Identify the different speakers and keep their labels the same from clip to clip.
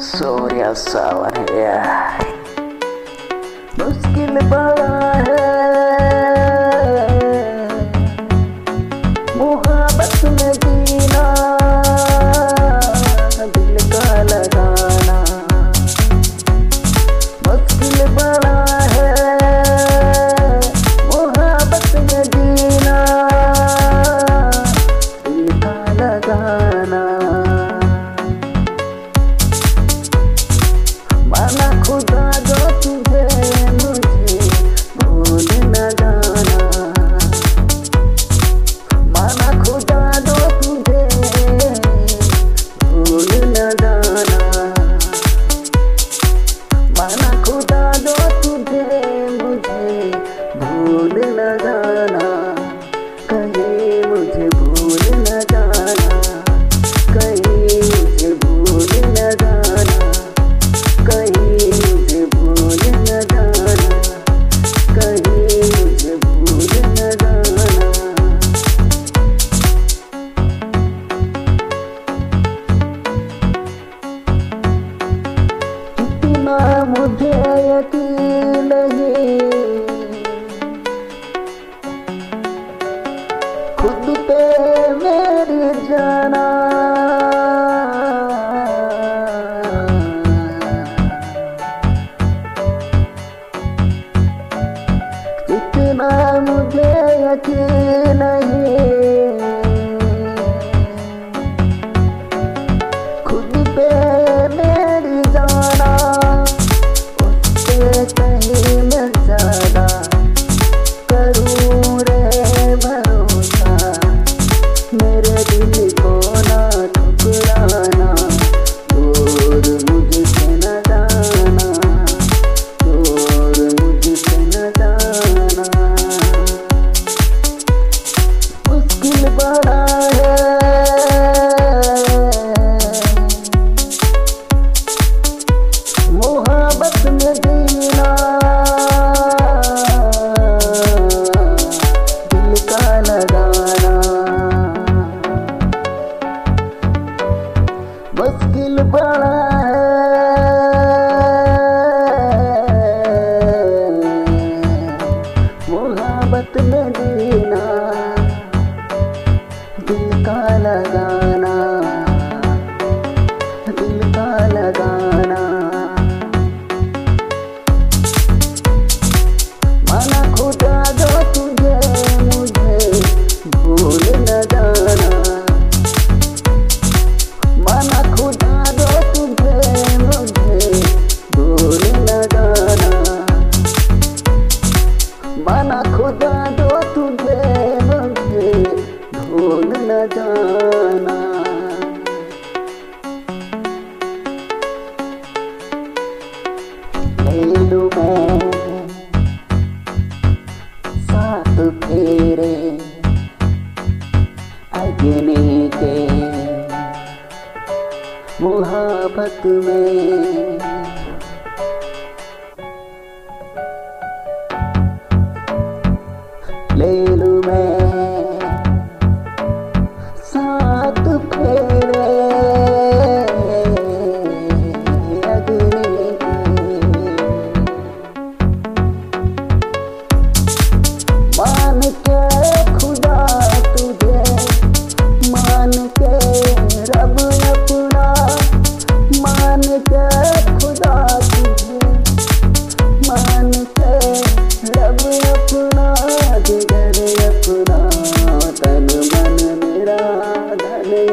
Speaker 1: सूर्य सावर है। मुश्किल बड़ा है। खुद मेरी जाना।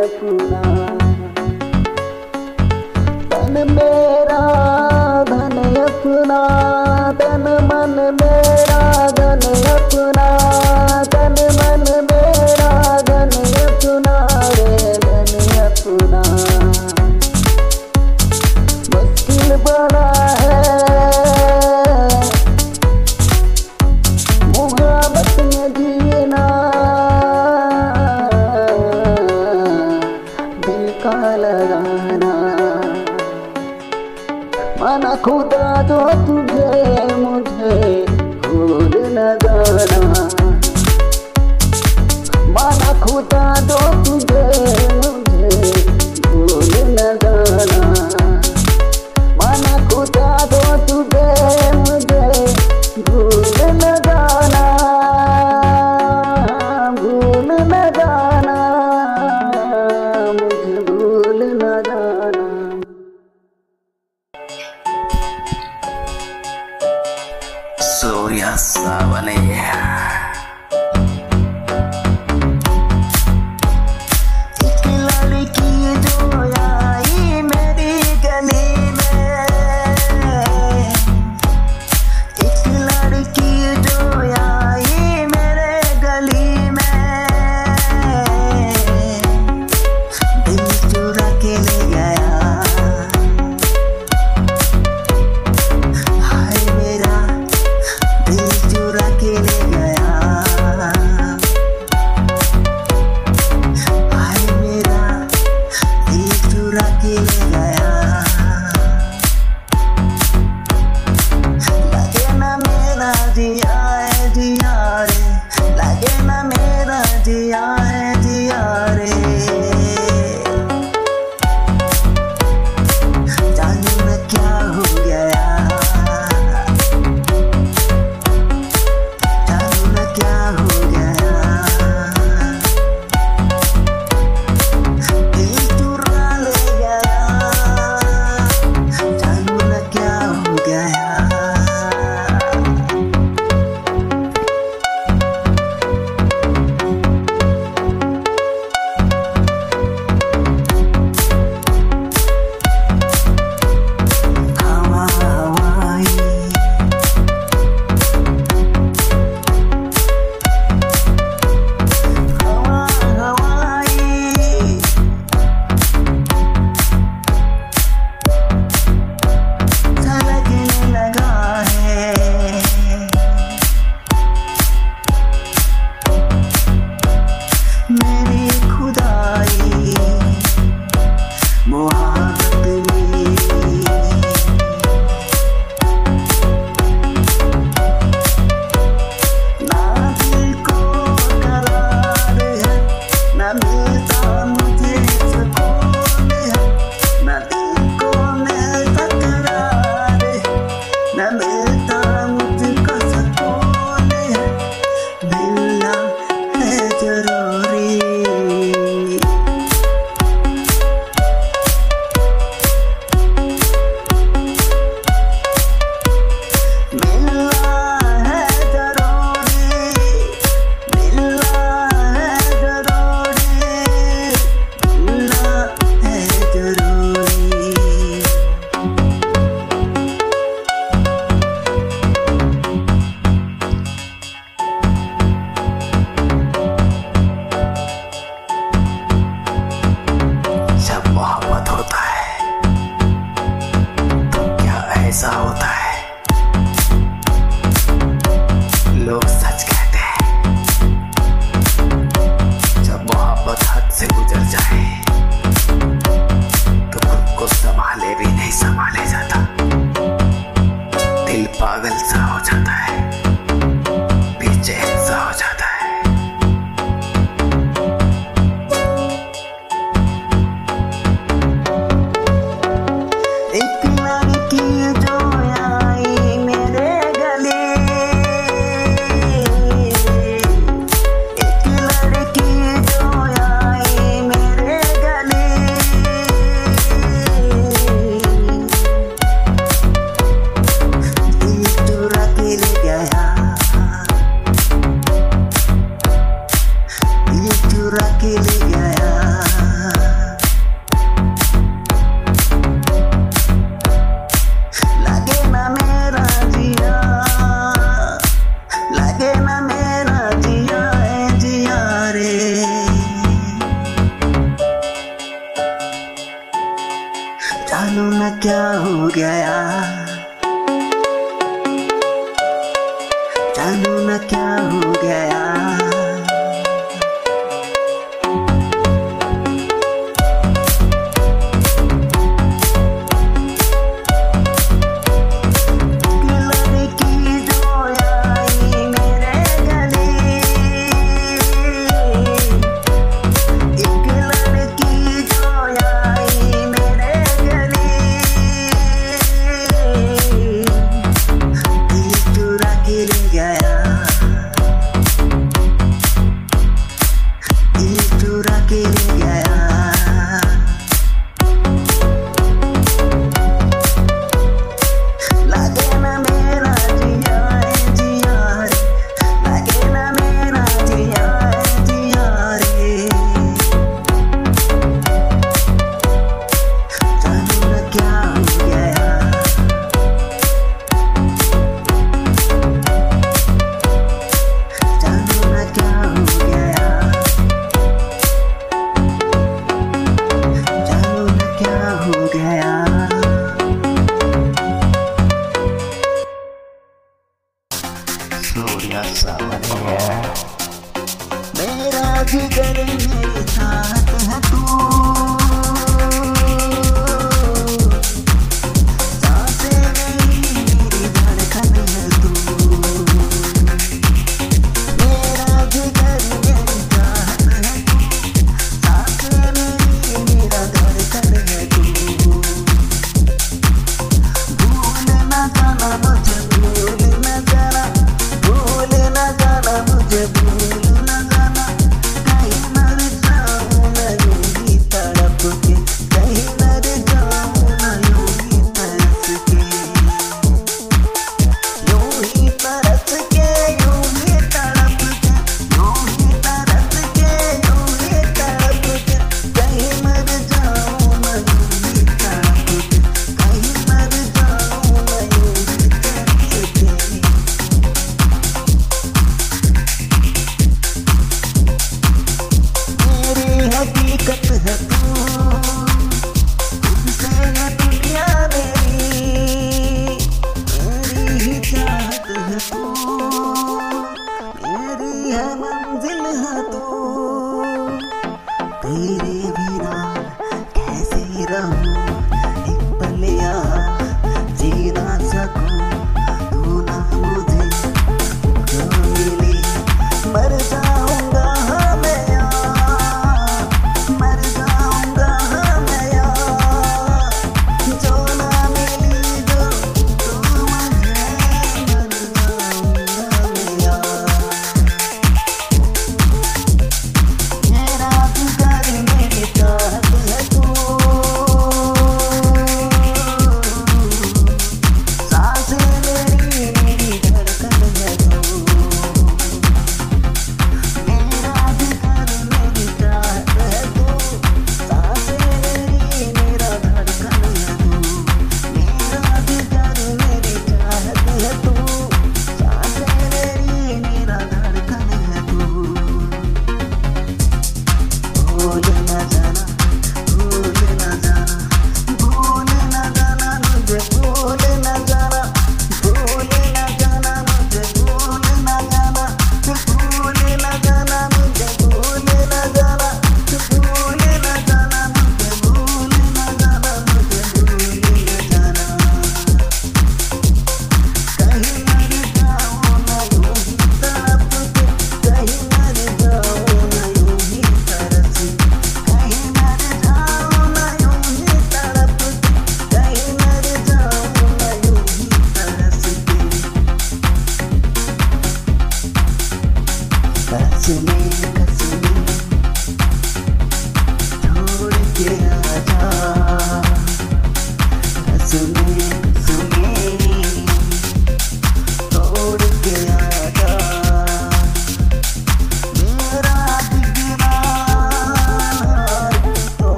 Speaker 1: mefuna banembe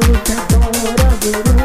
Speaker 1: Saúde, adora, verão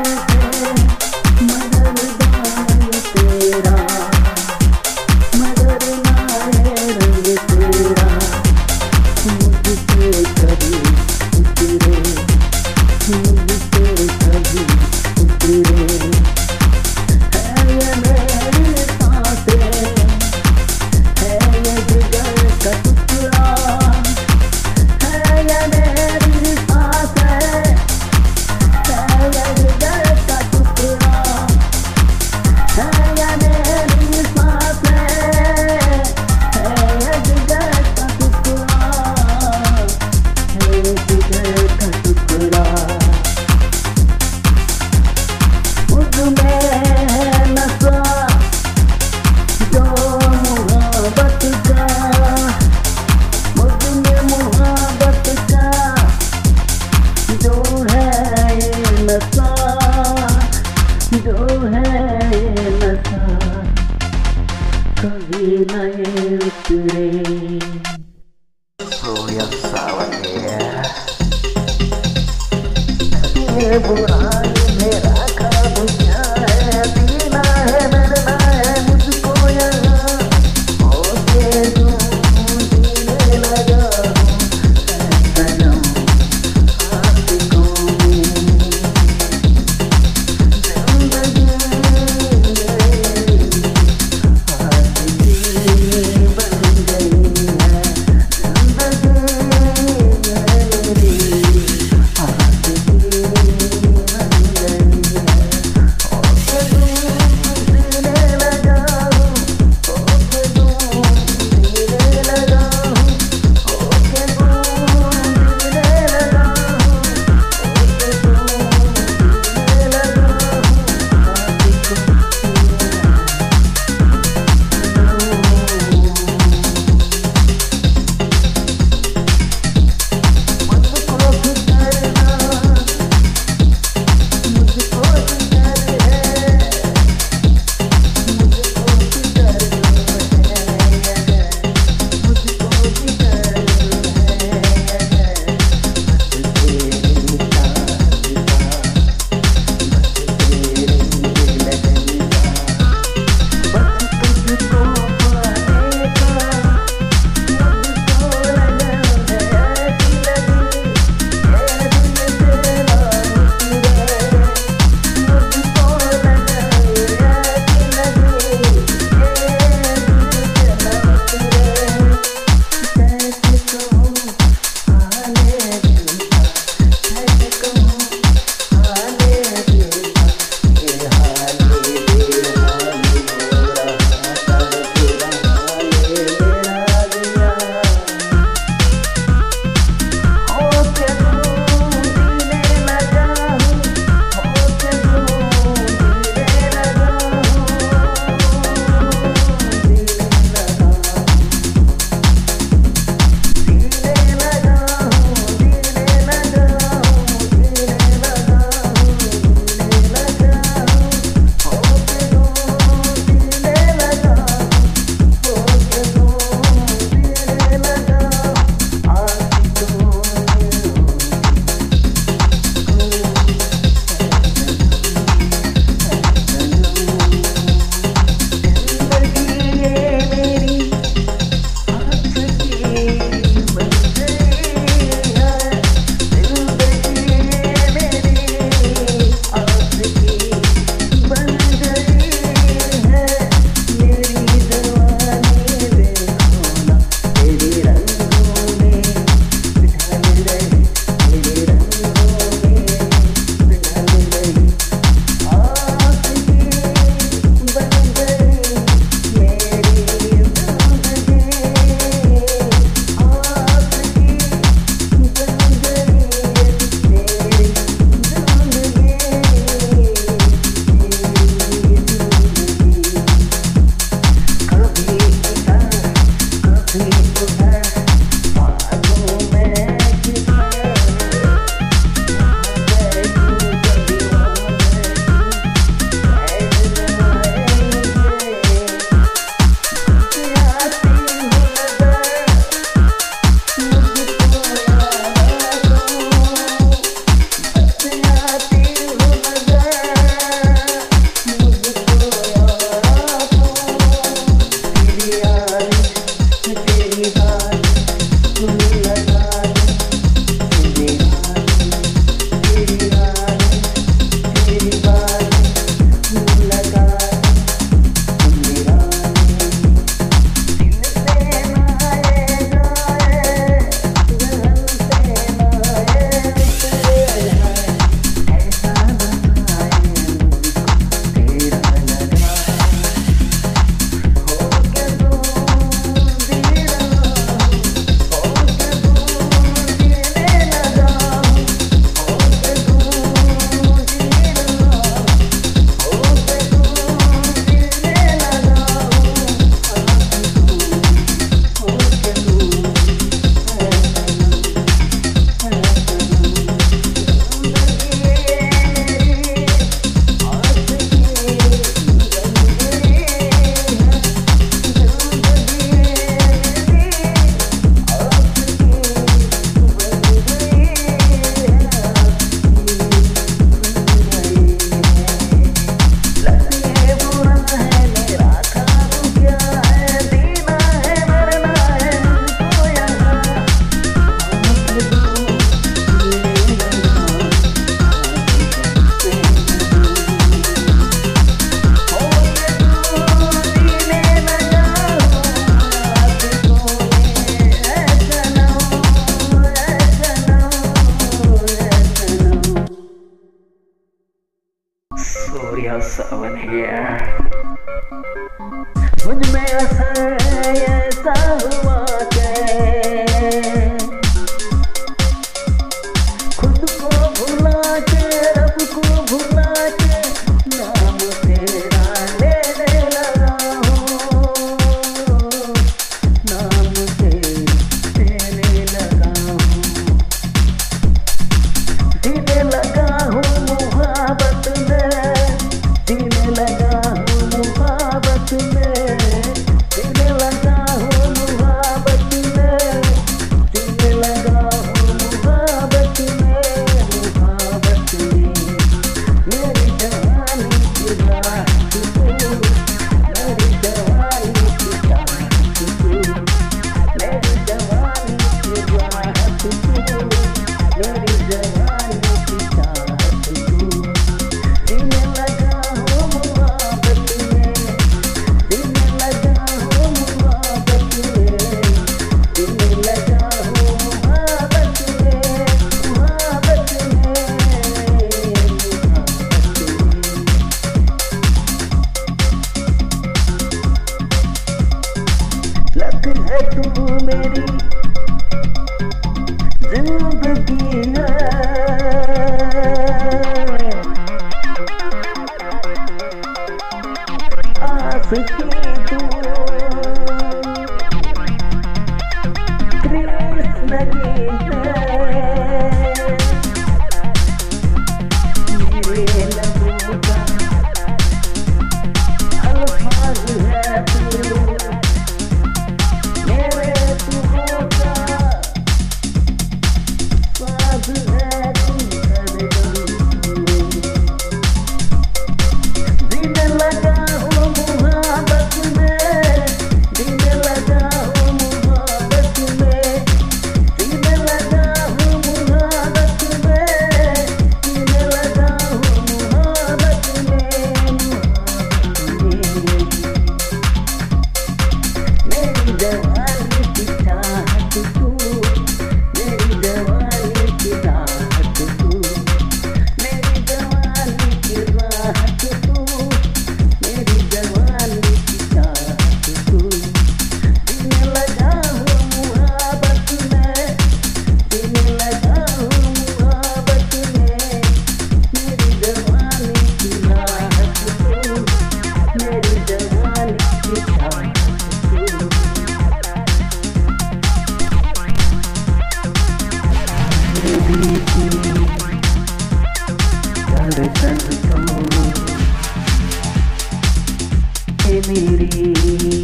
Speaker 1: Mary.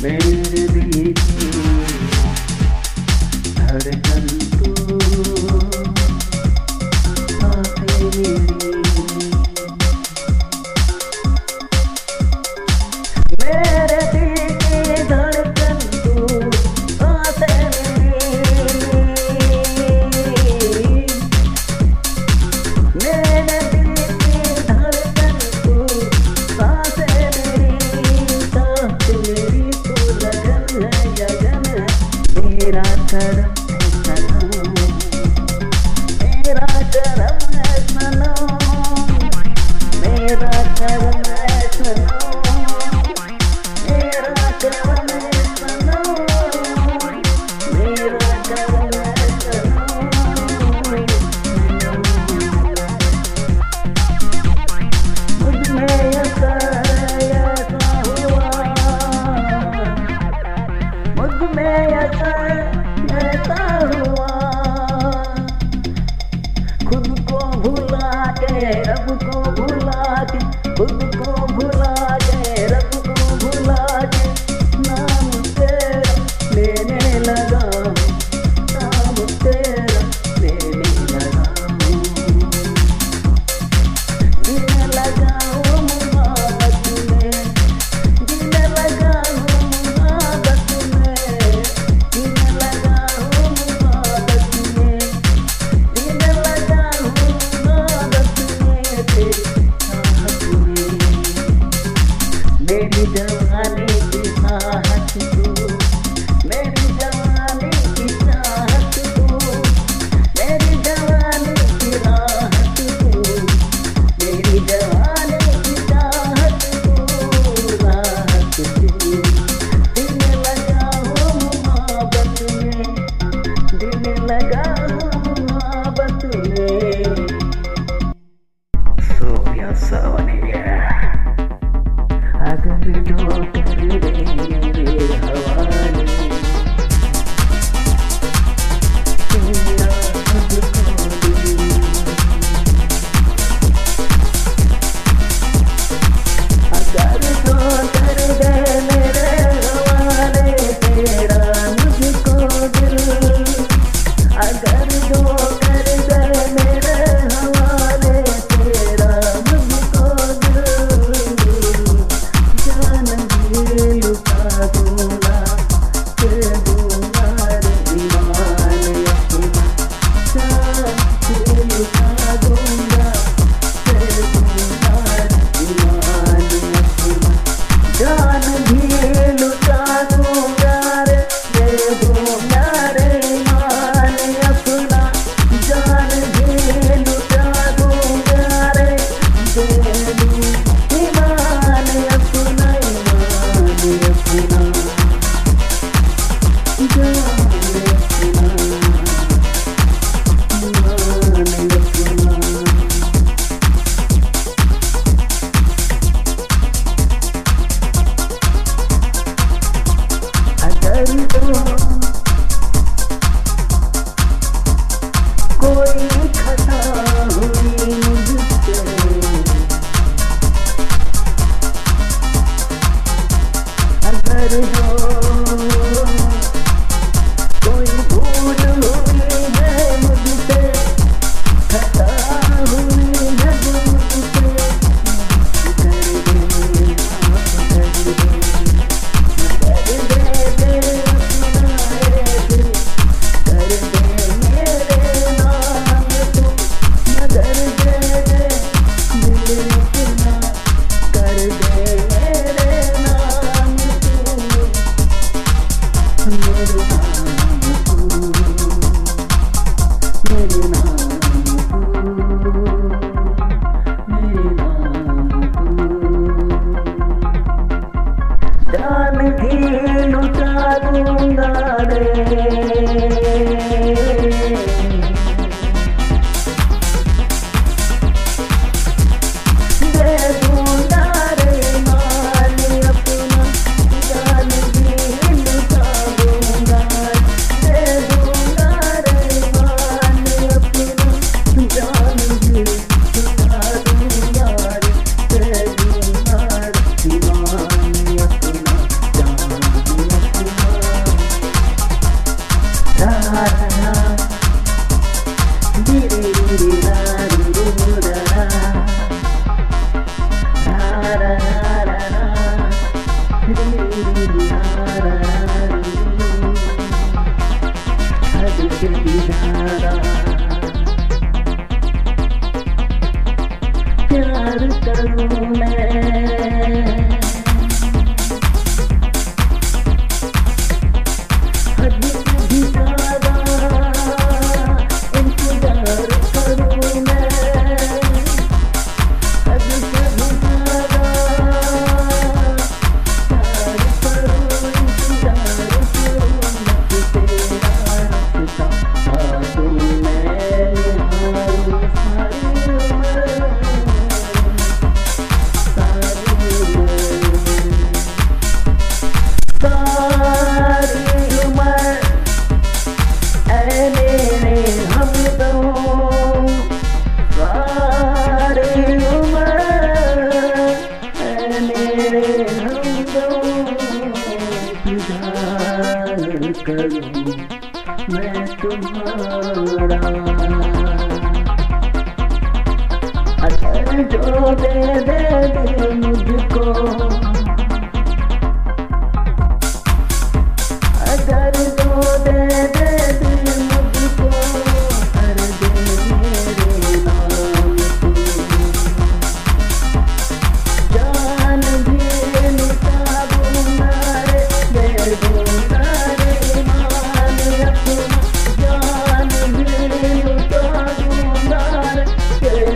Speaker 1: Mary.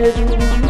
Speaker 1: Thank you.